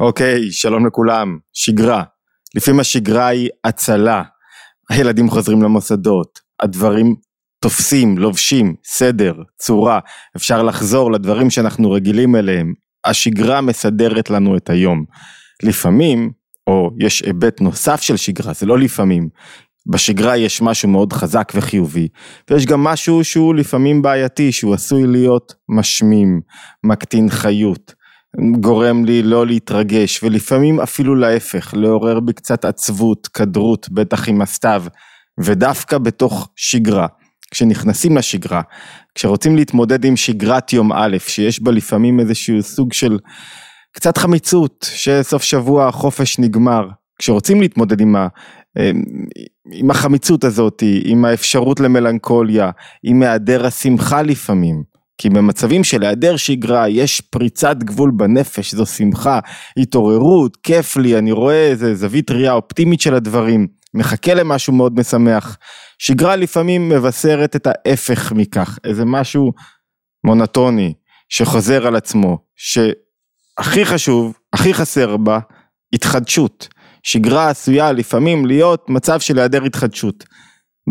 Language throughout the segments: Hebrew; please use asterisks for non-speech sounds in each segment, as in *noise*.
אוקיי, שלום לכולם. שגרה. לפעמים השגרה היא הצלה. הילדים חוזרים למוסדות, הדברים תופסים, לובשים, סדר, צורה, אפשר לחזור לדברים שאנחנו רגילים אליהם. השגרה מסדרת לנו את היום. לפעמים, או יש היבט נוסף של שגרה, זה לא לפעמים, בשגרה יש משהו מאוד חזק וחיובי, ויש גם משהו שהוא לפעמים בעייתי, שהוא עשוי להיות משמים, מקטין חיות, גורם לי לא להתרגש, ולפעמים אפילו להפך, לעורר בי קצת עצבות, כדרות, בטח עם הסתיו, ודווקא בתוך שגרה, כשנכנסים לשגרה, כשרוצים להתמודד עם שגרת יום א', שיש בה לפעמים איזשהו סוג של קצת חמיצות, שסוף שבוע החופש נגמר, כשרוצים להתמודד עם, ה, עם החמיצות הזאת, עם האפשרות למלנכוליה, עם היעדר השמחה לפעמים, כי במצבים של היעדר שגרה יש פריצת גבול בנפש, זו שמחה, התעוררות, כיף לי, אני רואה איזה זווית ראייה אופטימית של הדברים, מחכה למשהו מאוד משמח. שגרה לפעמים מבשרת את ההפך מכך, איזה משהו מונוטוני שחוזר על עצמו, שהכי חשוב, הכי חסר בה, התחדשות. שגרה עשויה לפעמים להיות מצב של היעדר התחדשות.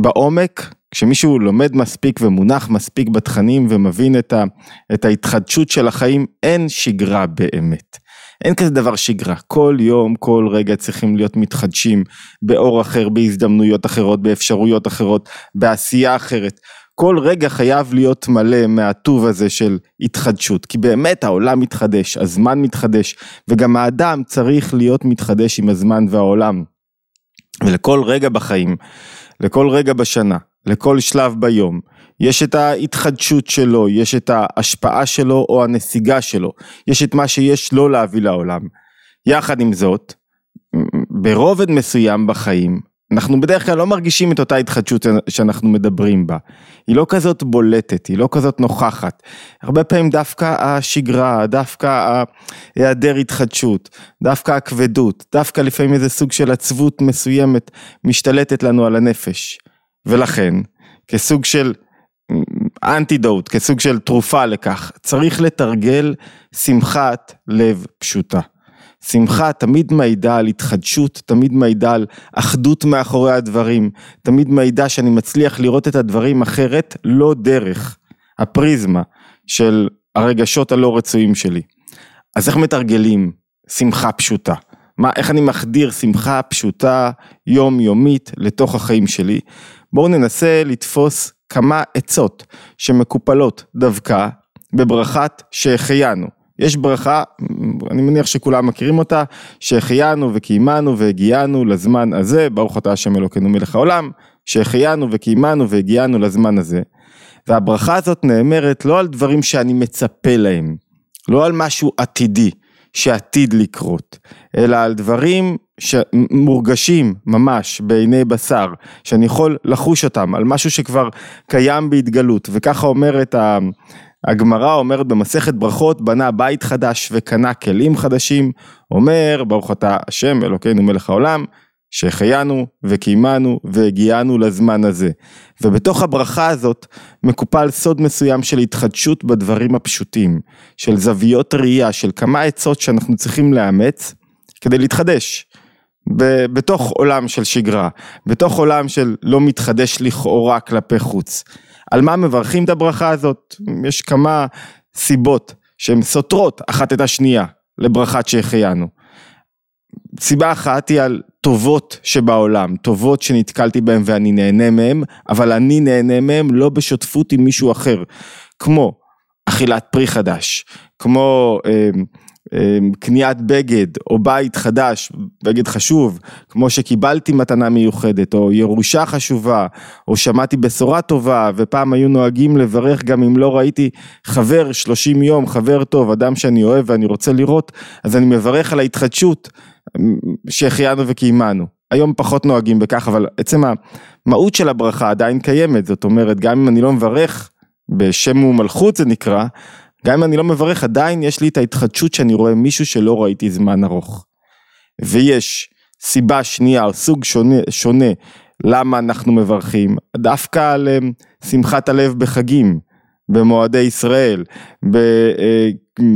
בעומק, כשמישהו לומד מספיק ומונח מספיק בתכנים ומבין את, ה, את ההתחדשות של החיים, אין שגרה באמת. אין כזה דבר שגרה, כל יום, כל רגע צריכים להיות מתחדשים באור אחר, בהזדמנויות אחרות, באפשרויות אחרות, בעשייה אחרת. כל רגע חייב להיות מלא מהטוב הזה של התחדשות, כי באמת העולם מתחדש, הזמן מתחדש, וגם האדם צריך להיות מתחדש עם הזמן והעולם. ולכל רגע בחיים, לכל רגע בשנה, לכל שלב ביום, יש את ההתחדשות שלו, יש את ההשפעה שלו או הנסיגה שלו, יש את מה שיש לו להביא לעולם. יחד עם זאת, ברובד מסוים בחיים, אנחנו בדרך כלל לא מרגישים את אותה התחדשות שאנחנו מדברים בה. היא לא כזאת בולטת, היא לא כזאת נוכחת. הרבה פעמים דווקא השגרה, דווקא היעדר התחדשות, דווקא הכבדות, דווקא לפעמים איזה סוג של עצבות מסוימת משתלטת לנו על הנפש. ולכן, כסוג של אנטידוט, כסוג של תרופה לכך, צריך לתרגל שמחת לב פשוטה. שמחה תמיד מעידה על התחדשות, תמיד מעידה על אחדות מאחורי הדברים, תמיד מעידה שאני מצליח לראות את הדברים אחרת, לא דרך הפריזמה של הרגשות הלא רצויים שלי. אז איך מתרגלים שמחה פשוטה? מה, איך אני מחדיר שמחה פשוטה, יומיומית, לתוך החיים שלי? בואו ננסה לתפוס כמה עצות שמקופלות דווקא בברכת שהחיינו. יש ברכה, אני מניח שכולם מכירים אותה, שהחיינו וקיימנו והגיענו לזמן הזה, ברוך אתה השם אלוקינו מלך העולם, שהחיינו וקיימנו והגיענו לזמן הזה. והברכה הזאת נאמרת לא על דברים שאני מצפה להם, לא על משהו עתידי שעתיד לקרות, אלא על דברים שמורגשים ממש בעיני בשר, שאני יכול לחוש אותם, על משהו שכבר קיים בהתגלות, וככה אומרת ה... הגמרא אומרת במסכת ברכות, בנה בית חדש וקנה כלים חדשים, אומר ברוך אתה השם אלוקינו מלך העולם, שהחיינו וקיימנו והגיענו לזמן הזה. ובתוך הברכה הזאת מקופל סוד מסוים של התחדשות בדברים הפשוטים, של זוויות ראייה, של כמה עצות שאנחנו צריכים לאמץ כדי להתחדש. בתוך עולם של שגרה, בתוך עולם של לא מתחדש לכאורה כלפי חוץ. על מה מברכים את הברכה הזאת? יש כמה סיבות שהן סותרות אחת את השנייה לברכת שהחיינו. סיבה אחת היא על טובות שבעולם, טובות שנתקלתי בהן ואני נהנה מהן, אבל אני נהנה מהן לא בשותפות עם מישהו אחר, כמו אכילת פרי חדש, כמו אה, אמ, קניית בגד או בית חדש, בגד חשוב, כמו שקיבלתי מתנה מיוחדת או ירושה חשובה או שמעתי בשורה טובה ופעם היו נוהגים לברך גם אם לא ראיתי חבר 30 יום, חבר טוב, אדם שאני אוהב ואני רוצה לראות, אז אני מברך על ההתחדשות שהחיינו וקיימנו. היום פחות נוהגים בכך, אבל עצם המהות של הברכה עדיין קיימת, זאת אומרת גם אם אני לא מברך בשם ומלכות זה נקרא, גם אם אני לא מברך, עדיין יש לי את ההתחדשות שאני רואה מישהו שלא ראיתי זמן ארוך. ויש סיבה שנייה או סוג שונה, שונה למה אנחנו מברכים, דווקא על אה, שמחת הלב בחגים. במועדי ישראל, אה,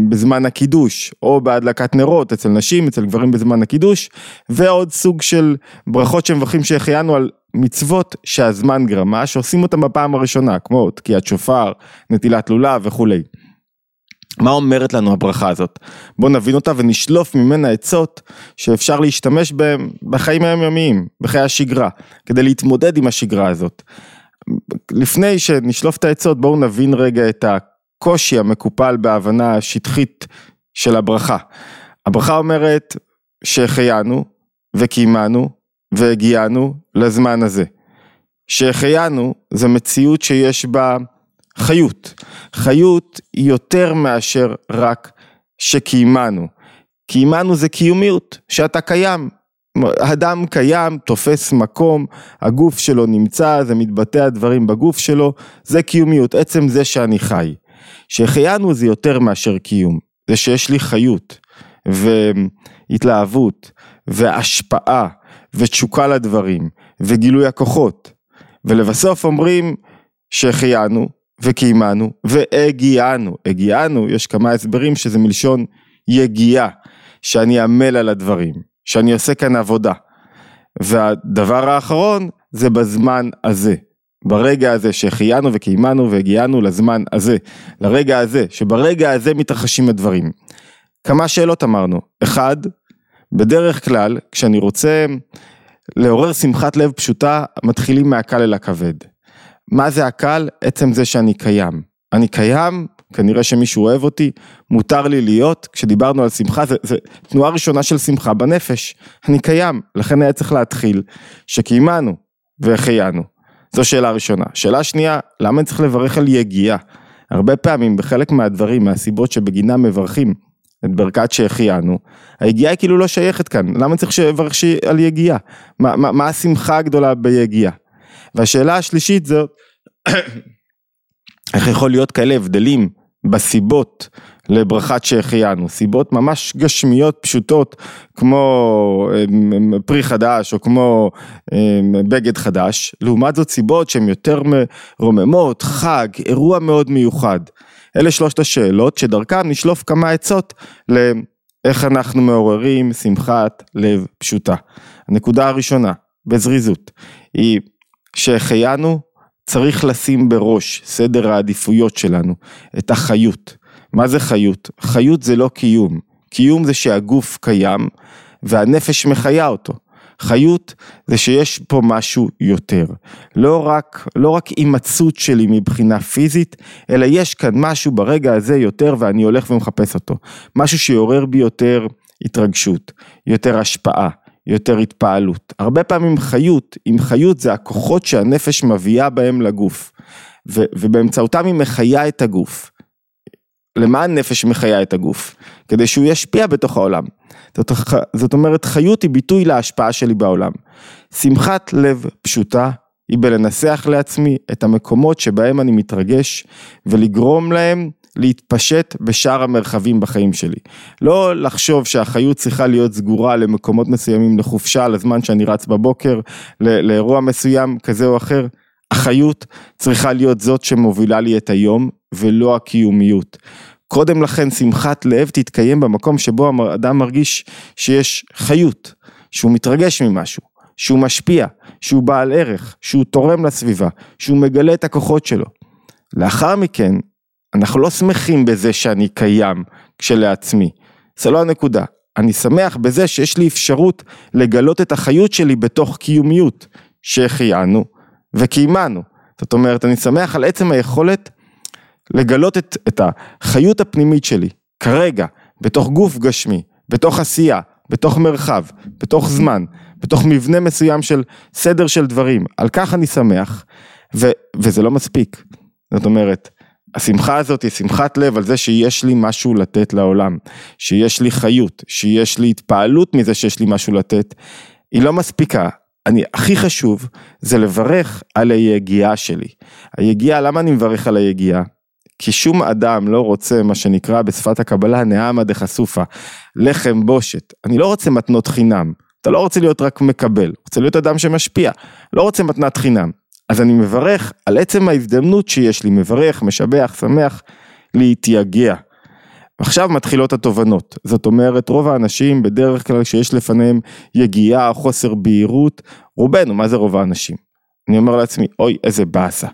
בזמן הקידוש, או בהדלקת נרות אצל נשים, אצל גברים בזמן הקידוש, ועוד סוג של ברכות שמברכים שהחיינו על מצוות שהזמן גרמה, שעושים אותם בפעם הראשונה, כמו תקיעת שופר, נטילת לולב וכולי. מה אומרת לנו הברכה הזאת? בואו נבין אותה ונשלוף ממנה עצות שאפשר להשתמש בהם בחיים היומיומיים, בחיי השגרה, כדי להתמודד עם השגרה הזאת. לפני שנשלוף את העצות בואו נבין רגע את הקושי המקופל בהבנה השטחית של הברכה. הברכה אומרת שהחיינו וקיימנו והגיענו לזמן הזה. שהחיינו זה מציאות שיש בה חיות. חיות יותר מאשר רק שקיימנו. קיימנו זה קיומיות, שאתה קיים. אדם קיים, תופס מקום, הגוף שלו נמצא, זה מתבטא הדברים בגוף שלו, זה קיומיות, עצם זה שאני חי. שהחיינו זה יותר מאשר קיום, זה שיש לי חיות והתלהבות והשפעה ותשוקה לדברים וגילוי הכוחות. ולבסוף אומרים שהחיינו וקיימנו והגיענו, הגיענו, יש כמה הסברים שזה מלשון יגיעה, שאני עמל על הדברים, שאני עושה כאן עבודה. והדבר האחרון זה בזמן הזה, ברגע הזה שהחיינו וקיימנו והגיענו לזמן הזה, לרגע הזה, שברגע הזה מתרחשים הדברים. כמה שאלות אמרנו, אחד, בדרך כלל כשאני רוצה לעורר שמחת לב פשוטה, מתחילים מהקל אל הכבד. מה זה הקל? עצם זה שאני קיים. אני קיים, כנראה שמישהו אוהב אותי, מותר לי להיות, כשדיברנו על שמחה, זה, זה תנועה ראשונה של שמחה בנפש. אני קיים, לכן היה צריך להתחיל שקיימנו והחיינו. זו שאלה ראשונה. שאלה שנייה, למה אני צריך לברך על יגיעה? הרבה פעמים בחלק מהדברים, מהסיבות שבגינם מברכים את ברכת שהחיינו, היגיעה כאילו לא שייכת כאן, למה צריך לברך על יגיעה? מה, מה, מה השמחה הגדולה ביגיעה? והשאלה השלישית זאת, *coughs* איך יכול להיות כאלה הבדלים בסיבות לברכת שהחיינו, סיבות ממש גשמיות פשוטות כמו אמ, פרי חדש או כמו אמ, בגד חדש, לעומת זאת סיבות שהן יותר רוממות, חג, אירוע מאוד מיוחד. אלה שלושת השאלות שדרכן נשלוף כמה עצות לאיך אנחנו מעוררים שמחת לב פשוטה. הנקודה הראשונה, בזריזות, היא שהחיינו צריך לשים בראש סדר העדיפויות שלנו את החיות. מה זה חיות? חיות זה לא קיום, קיום זה שהגוף קיים והנפש מחיה אותו. חיות זה שיש פה משהו יותר. לא רק, לא רק הימצאות שלי מבחינה פיזית, אלא יש כאן משהו ברגע הזה יותר ואני הולך ומחפש אותו. משהו שיעורר בי יותר התרגשות, יותר השפעה, יותר התפעלות. הרבה פעמים חיות, אם חיות זה הכוחות שהנפש מביאה בהם לגוף, ו, ובאמצעותם היא מחיה את הגוף. למה הנפש מחיה את הגוף? כדי שהוא ישפיע בתוך העולם. זאת, זאת אומרת, חיות היא ביטוי להשפעה שלי בעולם. שמחת לב פשוטה היא בלנסח לעצמי את המקומות שבהם אני מתרגש ולגרום להם להתפשט בשאר המרחבים בחיים שלי. לא לחשוב שהחיות צריכה להיות סגורה למקומות מסוימים לחופשה, לזמן שאני רץ בבוקר, לאירוע מסוים כזה או אחר. החיות צריכה להיות זאת שמובילה לי את היום ולא הקיומיות. קודם לכן שמחת לב תתקיים במקום שבו האדם מרגיש שיש חיות, שהוא מתרגש ממשהו, שהוא משפיע, שהוא בעל ערך, שהוא תורם לסביבה, שהוא מגלה את הכוחות שלו. לאחר מכן, אנחנו לא שמחים בזה שאני קיים כשלעצמי, זה לא הנקודה. אני שמח בזה שיש לי אפשרות לגלות את החיות שלי בתוך קיומיות שהחיינו וקיימנו. זאת אומרת, אני שמח על עצם היכולת לגלות את, את החיות הפנימית שלי, כרגע, בתוך גוף גשמי, בתוך עשייה, בתוך מרחב, בתוך זמן, בתוך מבנה מסוים של סדר של דברים, על כך אני שמח, ו, וזה לא מספיק. זאת אומרת, השמחה הזאת היא שמחת לב על זה שיש לי משהו לתת לעולם, שיש לי חיות, שיש לי התפעלות מזה שיש לי משהו לתת, היא לא מספיקה. אני, הכי חשוב זה לברך על היגיעה שלי. היגיעה, למה אני מברך על היגיעה? כי שום אדם לא רוצה מה שנקרא בשפת הקבלה נעמה דחשופה, לחם בושת. אני לא רוצה מתנות חינם. אתה לא רוצה להיות רק מקבל, רוצה להיות אדם שמשפיע, לא רוצה מתנת חינם. אז אני מברך על עצם ההזדמנות שיש לי, מברך, משבח, שמח, להתייגע. עכשיו מתחילות התובנות, זאת אומרת רוב האנשים בדרך כלל שיש לפניהם יגיעה או חוסר בהירות, רובנו, מה זה רוב האנשים? אני אומר לעצמי, אוי איזה באסה,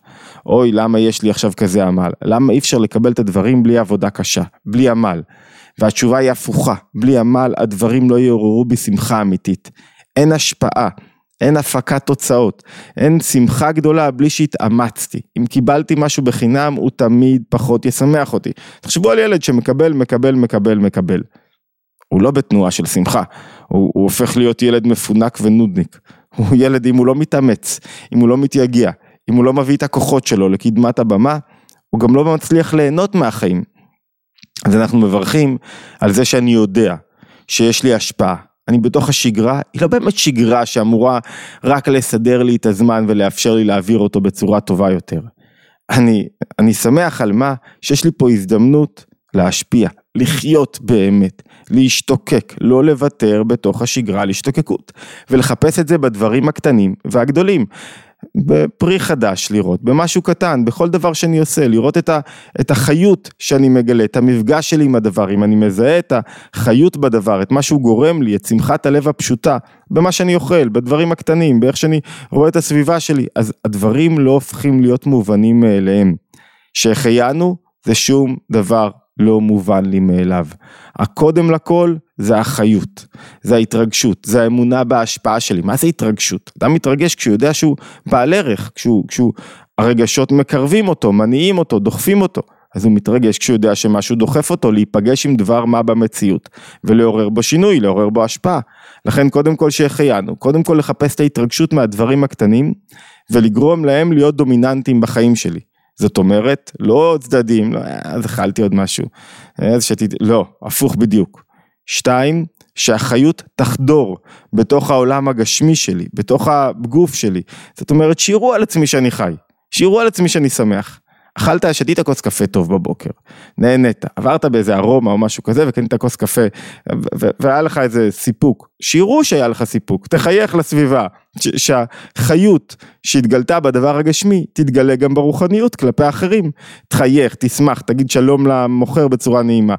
אוי למה יש לי עכשיו כזה עמל, למה אי אפשר לקבל את הדברים בלי עבודה קשה, בלי עמל, והתשובה היא הפוכה, בלי עמל הדברים לא יעוררו בי שמחה אמיתית, אין השפעה, אין הפקת תוצאות, אין שמחה גדולה בלי שהתאמצתי. אם קיבלתי משהו בחינם, הוא תמיד פחות ישמח אותי. תחשבו על ילד שמקבל, מקבל, מקבל, מקבל. הוא לא בתנועה של שמחה, הוא, הוא הופך להיות ילד מפונק ונודניק. הוא ילד, אם הוא לא מתאמץ, אם הוא לא מתייגע, אם הוא לא מביא את הכוחות שלו לקדמת הבמה, הוא גם לא מצליח ליהנות מהחיים. אז אנחנו מברכים על זה שאני יודע שיש לי השפעה, אני בתוך השגרה, היא לא באמת שגרה שאמורה רק לסדר לי את הזמן ולאפשר לי להעביר אותו בצורה טובה יותר. אני, אני שמח על מה שיש לי פה הזדמנות להשפיע, לחיות באמת, להשתוקק, לא לוותר בתוך השגרה על השתוקקות, ולחפש את זה בדברים הקטנים והגדולים. בפרי חדש לראות, במשהו קטן, בכל דבר שאני עושה, לראות את, ה, את החיות שאני מגלה, את המפגש שלי עם הדבר, אם אני מזהה את החיות בדבר, את מה שהוא גורם לי, את שמחת הלב הפשוטה, במה שאני אוכל, בדברים הקטנים, באיך שאני רואה את הסביבה שלי, אז הדברים לא הופכים להיות מובנים מאליהם. שהחיינו זה שום דבר לא מובן לי מאליו. הקודם לכל זה החיות, זה ההתרגשות, זה האמונה בהשפעה שלי. מה זה התרגשות? אדם מתרגש כשהוא יודע שהוא בעל ערך, כשהוא, כשהוא, הרגשות מקרבים אותו, מניעים אותו, דוחפים אותו. אז הוא מתרגש כשהוא יודע שמשהו דוחף אותו להיפגש עם דבר מה במציאות ולעורר בו שינוי, לעורר בו השפעה. לכן קודם כל שהחיינו, קודם כל לחפש את ההתרגשות מהדברים הקטנים ולגרום להם להיות דומיננטיים בחיים שלי. זאת אומרת, לא צדדים, לא, אז אכלתי עוד משהו, אז שתית, לא, הפוך בדיוק. שתיים, שהחיות תחדור בתוך העולם הגשמי שלי, בתוך הגוף שלי. זאת אומרת, שיראו על עצמי שאני חי, שיראו על עצמי שאני שמח. אכלת, שתית כוס קפה טוב בבוקר, נהנית, עברת באיזה ארומה או משהו כזה וקנית כוס קפה והיה לך איזה סיפוק, שיראו שהיה לך סיפוק, תחייך לסביבה, שהחיות שהתגלתה בדבר הגשמי תתגלה גם ברוחניות כלפי האחרים, תחייך, תשמח, תגיד שלום למוכר בצורה נעימה,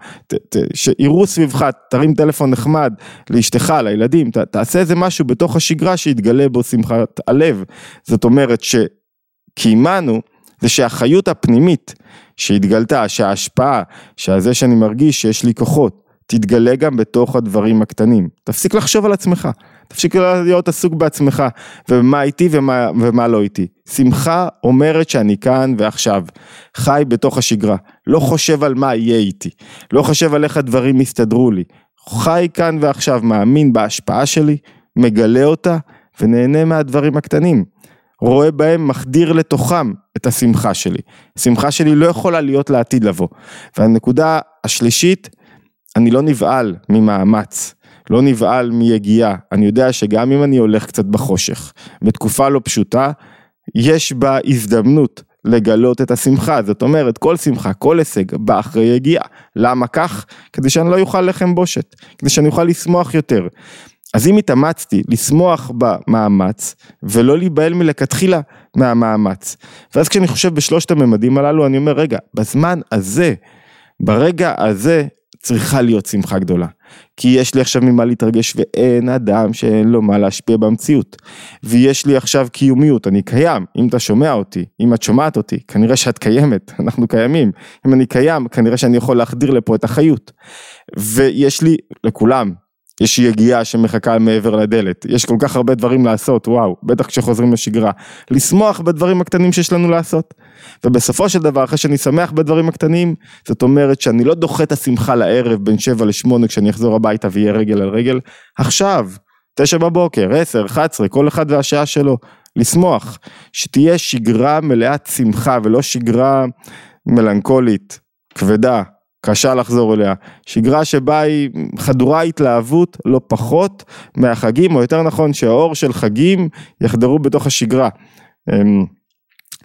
שיראו סביבך, תרים טלפון נחמד לאשתך, לילדים, ת, תעשה איזה משהו בתוך השגרה שיתגלה בו שמחת הלב, זאת אומרת שקיימנו זה שהחיות הפנימית שהתגלתה, שההשפעה, שזה שאני מרגיש שיש לי כוחות, תתגלה גם בתוך הדברים הקטנים. תפסיק לחשוב על עצמך, תפסיק להיות עסוק בעצמך, ומה איתי ומה, ומה לא איתי. שמחה אומרת שאני כאן ועכשיו, חי בתוך השגרה, לא חושב על מה יהיה איתי, לא חושב על איך הדברים יסתדרו לי, חי כאן ועכשיו, מאמין בהשפעה שלי, מגלה אותה ונהנה מהדברים הקטנים. רואה בהם, מחדיר לתוכם את השמחה שלי. השמחה שלי לא יכולה להיות לעתיד לבוא. והנקודה השלישית, אני לא נבהל ממאמץ, לא נבהל מיגיעה. אני יודע שגם אם אני הולך קצת בחושך, בתקופה לא פשוטה, יש בה הזדמנות לגלות את השמחה, זאת אומרת כל שמחה, כל הישג בא אחרי יגיעה. למה כך? כדי שאני לא אוכל לחם בושת, כדי שאני אוכל לשמוח יותר. אז אם התאמצתי לשמוח במאמץ ולא להיבהל מלכתחילה מהמאמץ. ואז כשאני חושב בשלושת הממדים הללו אני אומר רגע, בזמן הזה, ברגע הזה צריכה להיות שמחה גדולה. כי יש לי עכשיו ממה להתרגש ואין אדם שאין לו מה להשפיע במציאות. ויש לי עכשיו קיומיות, אני קיים, אם אתה שומע אותי, אם את שומעת אותי, כנראה שאת קיימת, *laughs* אנחנו קיימים. אם אני קיים, כנראה שאני יכול להחדיר לפה את החיות. ויש לי, לכולם, יש יגיעה שמחכה מעבר לדלת, יש כל כך הרבה דברים לעשות, וואו, בטח כשחוזרים לשגרה. לשמוח בדברים הקטנים שיש לנו לעשות. ובסופו של דבר, אחרי שאני שמח בדברים הקטנים, זאת אומרת שאני לא דוחה את השמחה לערב בין 7 ל-8 כשאני אחזור הביתה ויהיה רגל על רגל, עכשיו, 9 בבוקר, 10, 11, כל אחד והשעה שלו, לשמוח. שתהיה שגרה מלאת שמחה ולא שגרה מלנכולית, כבדה, קשה לחזור אליה, שגרה שבה היא חדורה התלהבות לא פחות מהחגים, או יותר נכון שהאור של חגים יחדרו בתוך השגרה. אמ,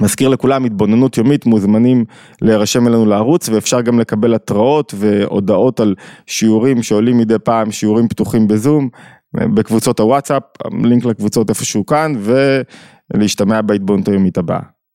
מזכיר לכולם התבוננות יומית מוזמנים להירשם אלינו לערוץ ואפשר גם לקבל התראות והודעות על שיעורים שעולים מדי פעם, שיעורים פתוחים בזום, בקבוצות הוואטסאפ, לינק לקבוצות איפשהו כאן להשתמע בהתבוננות היומית הבאה.